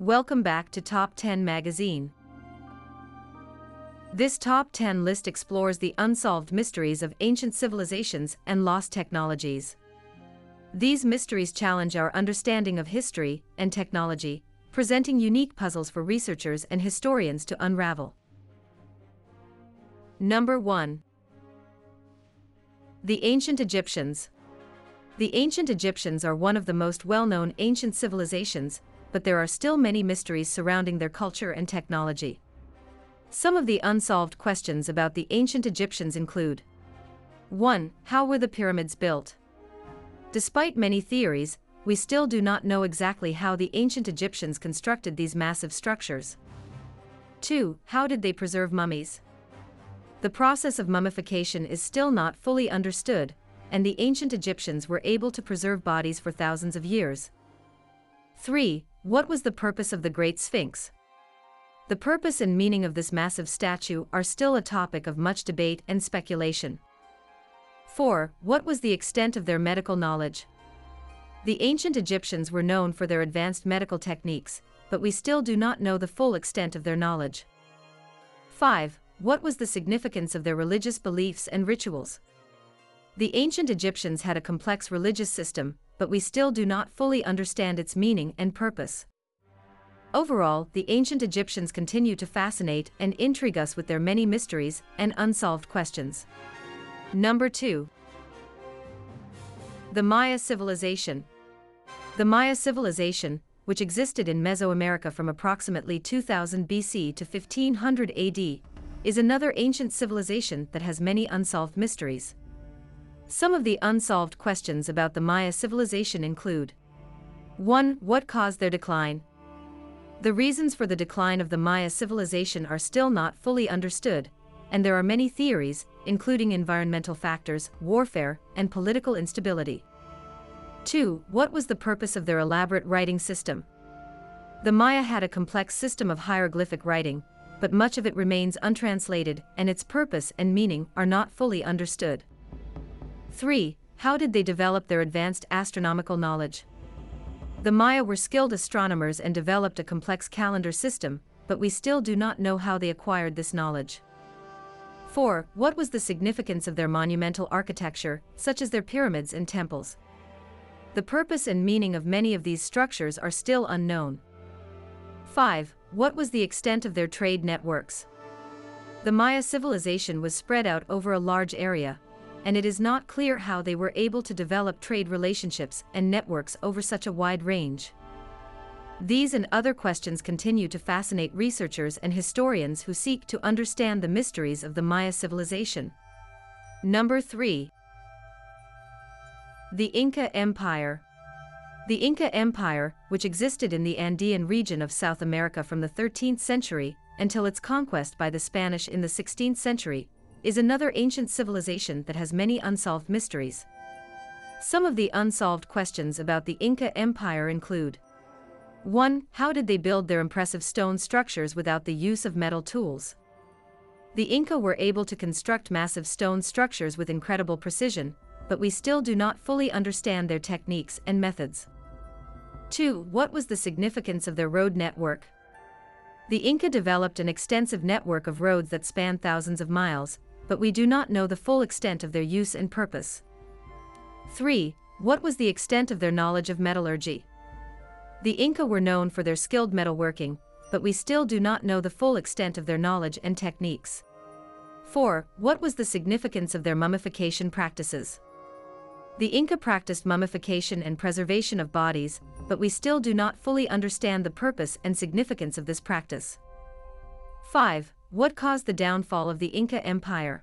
Welcome back to Top 10 Magazine. This Top 10 list explores the unsolved mysteries of ancient civilizations and lost technologies. These mysteries challenge our understanding of history and technology, presenting unique puzzles for researchers and historians to unravel. Number 1 The Ancient Egyptians. The ancient Egyptians are one of the most well known ancient civilizations, but there are still many mysteries surrounding their culture and technology. Some of the unsolved questions about the ancient Egyptians include 1. How were the pyramids built? Despite many theories, we still do not know exactly how the ancient Egyptians constructed these massive structures. 2. How did they preserve mummies? The process of mummification is still not fully understood, and the ancient Egyptians were able to preserve bodies for thousands of years. 3. What was the purpose of the Great Sphinx? The purpose and meaning of this massive statue are still a topic of much debate and speculation. 4. What was the extent of their medical knowledge? The ancient Egyptians were known for their advanced medical techniques, but we still do not know the full extent of their knowledge. 5. What was the significance of their religious beliefs and rituals? The ancient Egyptians had a complex religious system, but we still do not fully understand its meaning and purpose. Overall, the ancient Egyptians continue to fascinate and intrigue us with their many mysteries and unsolved questions. Number 2. The Maya Civilization. The Maya civilization, which existed in Mesoamerica from approximately 2000 BC to 1500 AD, is another ancient civilization that has many unsolved mysteries. Some of the unsolved questions about the Maya civilization include 1. What caused their decline? The reasons for the decline of the Maya civilization are still not fully understood, and there are many theories, including environmental factors, warfare, and political instability. 2. What was the purpose of their elaborate writing system? The Maya had a complex system of hieroglyphic writing, but much of it remains untranslated, and its purpose and meaning are not fully understood. 3. How did they develop their advanced astronomical knowledge? The Maya were skilled astronomers and developed a complex calendar system, but we still do not know how they acquired this knowledge. 4. What was the significance of their monumental architecture, such as their pyramids and temples? The purpose and meaning of many of these structures are still unknown. 5. What was the extent of their trade networks? The Maya civilization was spread out over a large area, and it is not clear how they were able to develop trade relationships and networks over such a wide range. These and other questions continue to fascinate researchers and historians who seek to understand the mysteries of the Maya civilization. Number 3. The Inca Empire. The Inca Empire, which existed in the Andean region of South America from the 13th century until its conquest by the Spanish in the 16th century, is another ancient civilization that has many unsolved mysteries. Some of the unsolved questions about the Inca Empire include 1. How did they build their impressive stone structures without the use of metal tools? The Inca were able to construct massive stone structures with incredible precision, but we still do not fully understand their techniques and methods. 2. What was the significance of their road network? The Inca developed an extensive network of roads that spanned thousands of miles, but we do not know the full extent of their use and purpose. 3. What was the extent of their knowledge of metallurgy? The Inca were known for their skilled metalworking, but we still do not know the full extent of their knowledge and techniques. 4. What was the significance of their mummification practices? The Inca practiced mummification and preservation of bodies, but we still do not fully understand the purpose and significance of this practice. 5. What caused the downfall of the Inca Empire?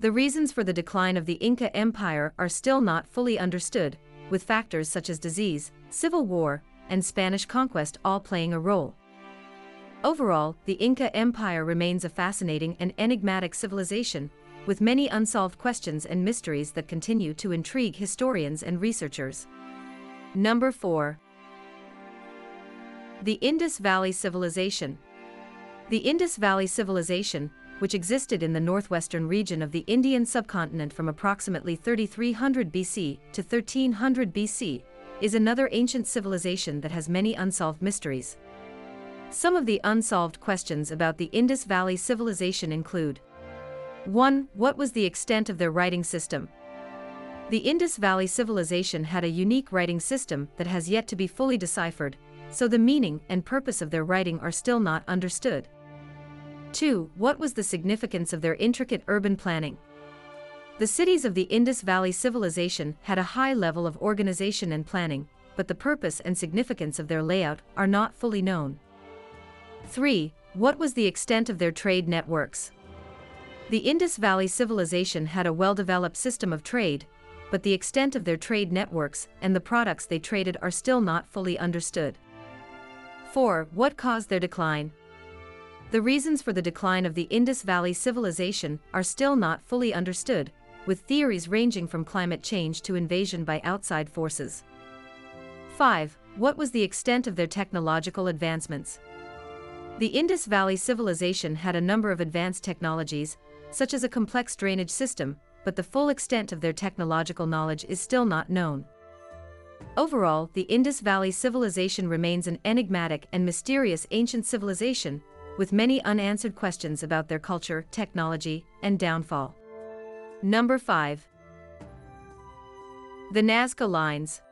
The reasons for the decline of the Inca Empire are still not fully understood, with factors such as disease, civil war, and Spanish conquest all playing a role. Overall, the Inca Empire remains a fascinating and enigmatic civilization, with many unsolved questions and mysteries that continue to intrigue historians and researchers. Number 4. The Indus Valley Civilization the Indus Valley Civilization, which existed in the northwestern region of the Indian subcontinent from approximately 3300 BC to 1300 BC, is another ancient civilization that has many unsolved mysteries. Some of the unsolved questions about the Indus Valley Civilization include 1. What was the extent of their writing system? The Indus Valley Civilization had a unique writing system that has yet to be fully deciphered, so the meaning and purpose of their writing are still not understood. 2. What was the significance of their intricate urban planning? The cities of the Indus Valley Civilization had a high level of organization and planning, but the purpose and significance of their layout are not fully known. 3. What was the extent of their trade networks? The Indus Valley Civilization had a well-developed system of trade, but the extent of their trade networks and the products they traded are still not fully understood. 4. What caused their decline? The reasons for the decline of the Indus Valley Civilization are still not fully understood, with theories ranging from climate change to invasion by outside forces. 5. What was the extent of their technological advancements? The Indus Valley Civilization had a number of advanced technologies, such as a complex drainage system, but the full extent of their technological knowledge is still not known. Overall, the Indus Valley Civilization remains an enigmatic and mysterious ancient civilization, with many unanswered questions about their culture, technology, and downfall. Number 5. The Nazca Lines.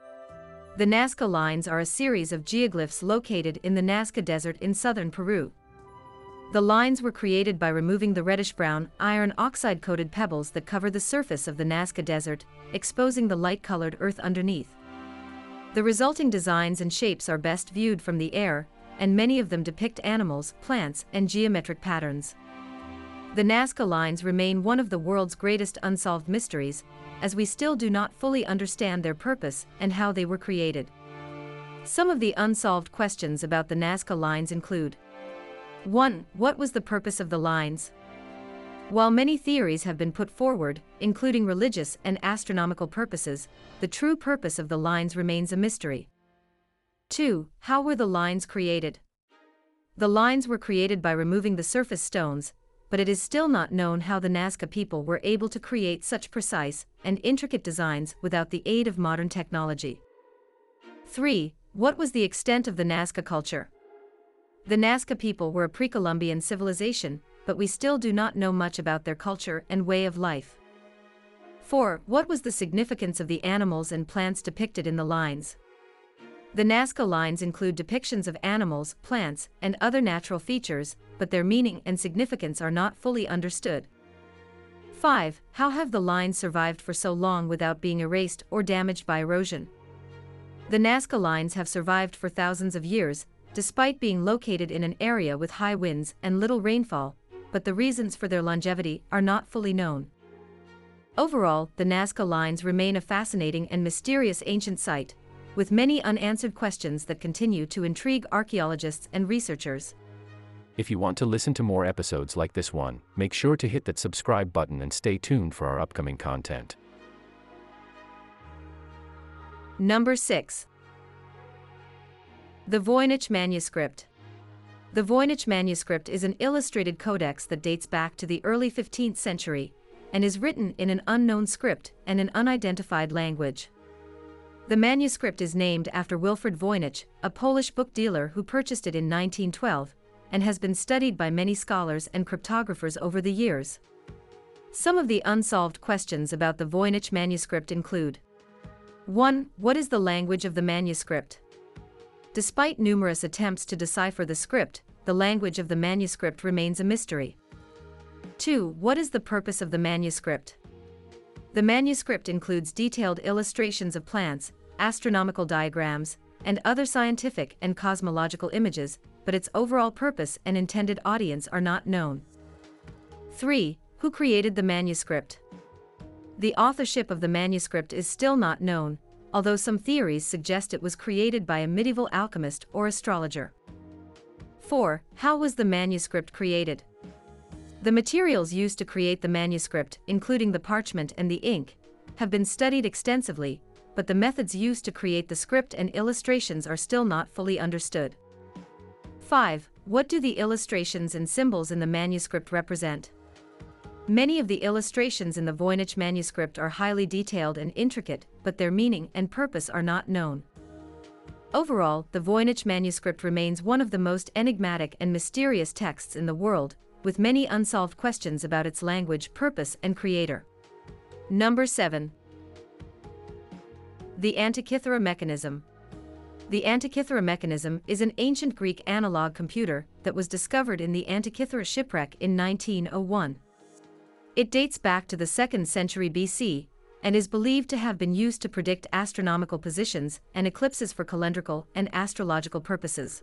The Nazca Lines are a series of geoglyphs located in the Nazca Desert in southern Peru. The lines were created by removing the reddish-brown, iron oxide-coated pebbles that cover the surface of the Nazca Desert, exposing the light-colored earth underneath. The resulting designs and shapes are best viewed from the air, and many of them depict animals, plants, and geometric patterns. The Nazca lines remain one of the world's greatest unsolved mysteries, as we still do not fully understand their purpose and how they were created. Some of the unsolved questions about the Nazca lines include 1. What was the purpose of the lines? While many theories have been put forward, including religious and astronomical purposes, the true purpose of the lines remains a mystery. 2. How were the lines created? The lines were created by removing the surface stones, but it is still not known how the Nazca people were able to create such precise and intricate designs without the aid of modern technology. 3. What was the extent of the Nazca culture? The Nazca people were a pre-Columbian civilization, but we still do not know much about their culture and way of life. 4. What was the significance of the animals and plants depicted in the lines? The Nazca lines include depictions of animals, plants, and other natural features, but their meaning and significance are not fully understood. 5. How have the lines survived for so long without being erased or damaged by erosion? The Nazca lines have survived for thousands of years, despite being located in an area with high winds and little rainfall, but the reasons for their longevity are not fully known. Overall, the Nazca lines remain a fascinating and mysterious ancient site, with many unanswered questions that continue to intrigue archaeologists and researchers. If you want to listen to more episodes like this one, make sure to hit that subscribe button and stay tuned for our upcoming content. Number 6. The Voynich Manuscript. The Voynich Manuscript is an illustrated codex that dates back to the early 15th century and is written in an unknown script and an unidentified language. The manuscript is named after Wilfrid Voynich, a Polish book dealer who purchased it in 1912, and has been studied by many scholars and cryptographers over the years. Some of the unsolved questions about the Voynich manuscript include 1. What is the language of the manuscript? Despite numerous attempts to decipher the script, the language of the manuscript remains a mystery. 2. What is the purpose of the manuscript? The manuscript includes detailed illustrations of plants, astronomical diagrams, and other scientific and cosmological images, but its overall purpose and intended audience are not known. 3. Who created the manuscript? The authorship of the manuscript is still not known, although some theories suggest it was created by a medieval alchemist or astrologer. 4. How was the manuscript created? The materials used to create the manuscript, including the parchment and the ink, have been studied extensively, but the methods used to create the script and illustrations are still not fully understood. 5. What do the illustrations and symbols in the manuscript represent? Many of the illustrations in the Voynich manuscript are highly detailed and intricate, but their meaning and purpose are not known. Overall, the Voynich manuscript remains one of the most enigmatic and mysterious texts in the world, with many unsolved questions about its language, purpose, and creator. Number 7. The Antikythera mechanism. The Antikythera mechanism is an ancient Greek analog computer that was discovered in the Antikythera shipwreck in 1901. It dates back to the 2nd century BC and is believed to have been used to predict astronomical positions and eclipses for calendrical and astrological purposes.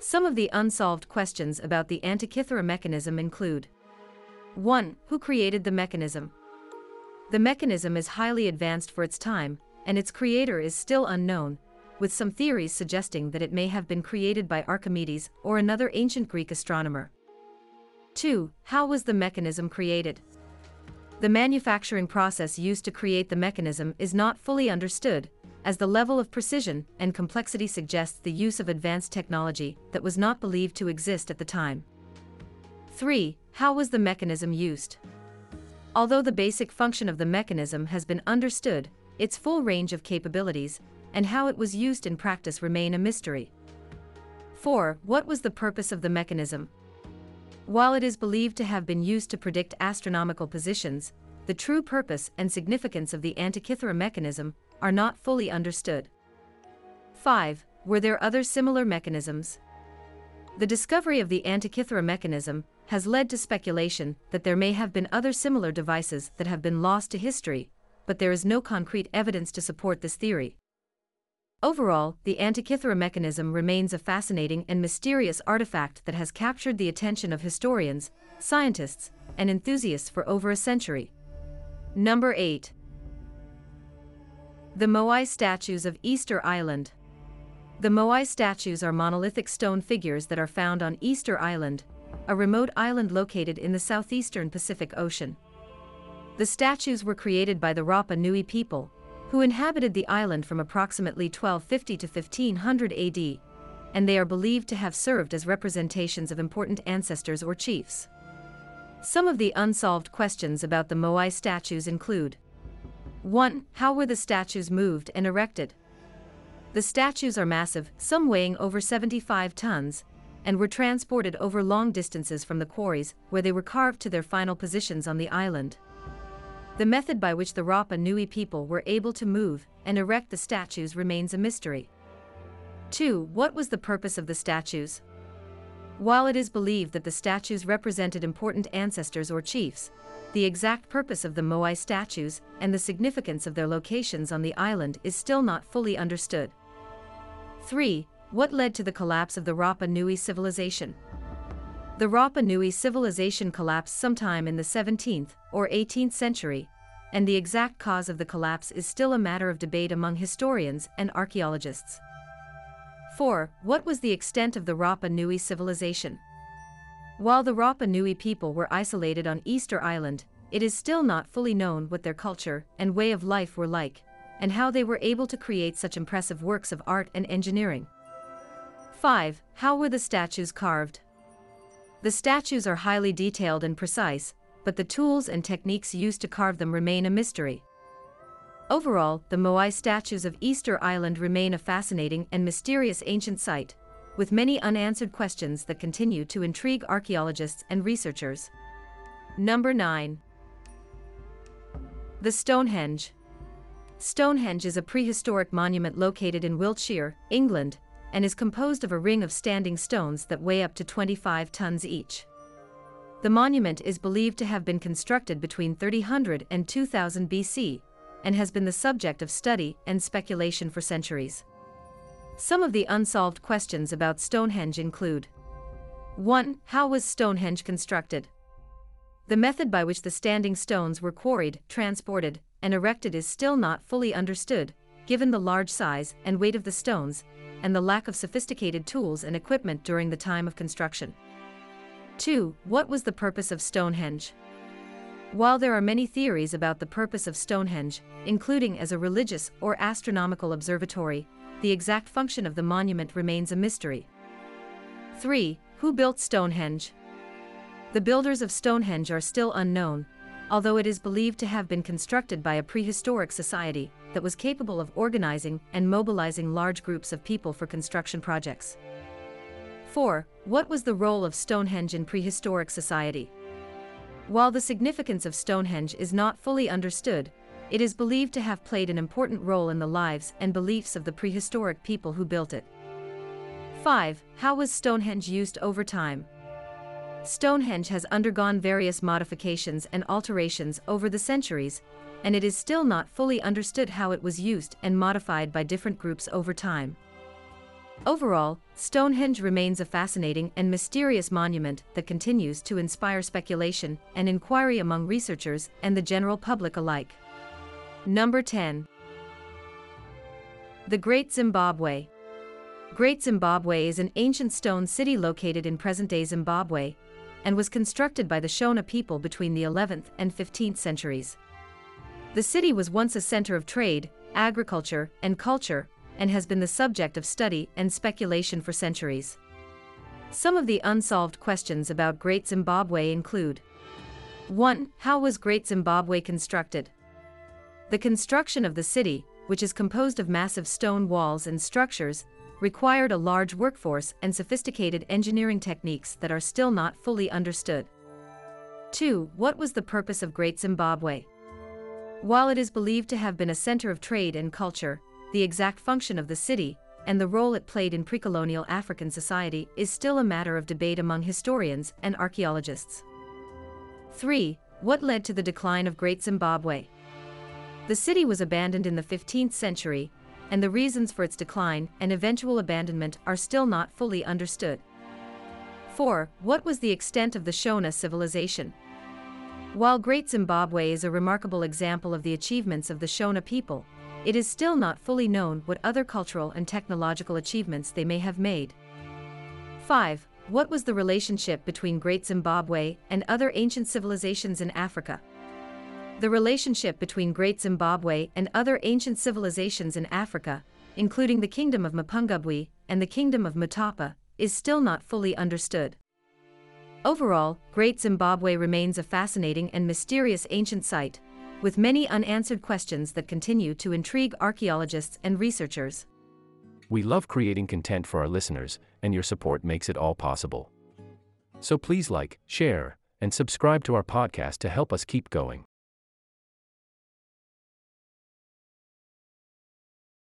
Some of the unsolved questions about the Antikythera mechanism include 1. Who created the mechanism? The mechanism is highly advanced for its time, and its creator is still unknown, with some theories suggesting that it may have been created by Archimedes or another ancient Greek astronomer. 2. How was the mechanism created? The manufacturing process used to create the mechanism is not fully understood, as the level of precision and complexity suggests the use of advanced technology that was not believed to exist at the time. 3. How was the mechanism used? Although the basic function of the mechanism has been understood, its full range of capabilities, and how it was used in practice remain a mystery. 4. What was the purpose of the mechanism? While it is believed to have been used to predict astronomical positions, the true purpose and significance of the Antikythera mechanism are not fully understood. 5. Were there other similar mechanisms? The discovery of the Antikythera mechanism has led to speculation that there may have been other similar devices that have been lost to history, but there is no concrete evidence to support this theory. Overall, the Antikythera mechanism remains a fascinating and mysterious artifact that has captured the attention of historians, scientists, and enthusiasts for over a century. Number 8. The Moai statues of Easter Island. The Moai statues are monolithic stone figures that are found on Easter Island, a remote island located in the southeastern Pacific Ocean. The statues were created by the Rapa Nui people, who inhabited the island from approximately 1250 to 1500 AD, and they are believed to have served as representations of important ancestors or chiefs. Some of the unsolved questions about the Moai statues include 1. How were the statues moved and erected? The statues are massive, some weighing over 75 tons, and were transported over long distances from the quarries where they were carved to their final positions on the island. The method by which the Rapa Nui people were able to move and erect the statues remains a mystery. 2. What was the purpose of the statues? While it is believed that the statues represented important ancestors or chiefs, the exact purpose of the Moai statues and the significance of their locations on the island is still not fully understood. 3. What led to the collapse of the Rapa Nui civilization? The Rapa Nui civilization collapsed sometime in the 17th or 18th century, and the exact cause of the collapse is still a matter of debate among historians and archaeologists. 4. What was the extent of the Rapa Nui civilization? While the Rapa Nui people were isolated on Easter Island, it is still not fully known what their culture and way of life were like, and how they were able to create such impressive works of art and engineering. 5. How were the statues carved? The statues are highly detailed and precise, but the tools and techniques used to carve them remain a mystery. Overall, the Moai statues of Easter Island remain a fascinating and mysterious ancient site, with many unanswered questions that continue to intrigue archaeologists and researchers. Number 9. The Stonehenge. Stonehenge is a prehistoric monument located in Wiltshire, England, and is composed of a ring of standing stones that weigh up to 25 tons each. The monument is believed to have been constructed between 300 and 2000 BC, and has been the subject of study and speculation for centuries. Some of the unsolved questions about Stonehenge include 1. How was Stonehenge constructed? The method by which the standing stones were quarried, transported, and erected is still not fully understood, given the large size and weight of the stones, and the lack of sophisticated tools and equipment during the time of construction. 2. What was the purpose of Stonehenge? While there are many theories about the purpose of Stonehenge, including as a religious or astronomical observatory, the exact function of the monument remains a mystery. 3. Who built Stonehenge? The builders of Stonehenge are still unknown, although it is believed to have been constructed by a prehistoric society, that was capable of organizing and mobilizing large groups of people for construction projects. 4. What was the role of Stonehenge in prehistoric society? While the significance of Stonehenge is not fully understood, it is believed to have played an important role in the lives and beliefs of the prehistoric people who built it. 5. How was Stonehenge used over time? Stonehenge has undergone various modifications and alterations over the centuries, and it is still not fully understood how it was used and modified by different groups over time. Overall, Stonehenge remains a fascinating and mysterious monument that continues to inspire speculation and inquiry among researchers and the general public alike. Number 10. The Great Zimbabwe. Great Zimbabwe is an ancient stone city located in present-day Zimbabwe and was constructed by the Shona people between the 11th and 15th centuries. The city was once a center of trade, agriculture, and culture, and has been the subject of study and speculation for centuries. Some of the unsolved questions about Great Zimbabwe include 1. How was Great Zimbabwe constructed? The construction of the city, which is composed of massive stone walls and structures, required a large workforce and sophisticated engineering techniques that are still not fully understood. 2. What was the purpose of Great Zimbabwe? While it is believed to have been a center of trade and culture, the exact function of the city, and the role it played in pre-colonial African society is still a matter of debate among historians and archaeologists. 3. What led to the decline of Great Zimbabwe? The city was abandoned in the 15th century, and the reasons for its decline and eventual abandonment are still not fully understood. 4. What was the extent of the Shona civilization? While Great Zimbabwe is a remarkable example of the achievements of the Shona people, it is still not fully known what other cultural and technological achievements they may have made. 5. What was the relationship between Great Zimbabwe and other ancient civilizations in Africa? The relationship between Great Zimbabwe and other ancient civilizations in Africa, including the Kingdom of Mapungubwe and the Kingdom of Mutapa, is still not fully understood. Overall, Great Zimbabwe remains a fascinating and mysterious ancient site, with many unanswered questions that continue to intrigue archaeologists and researchers. We love creating content for our listeners, and your support makes it all possible. So please like, share, and subscribe to our podcast to help us keep going.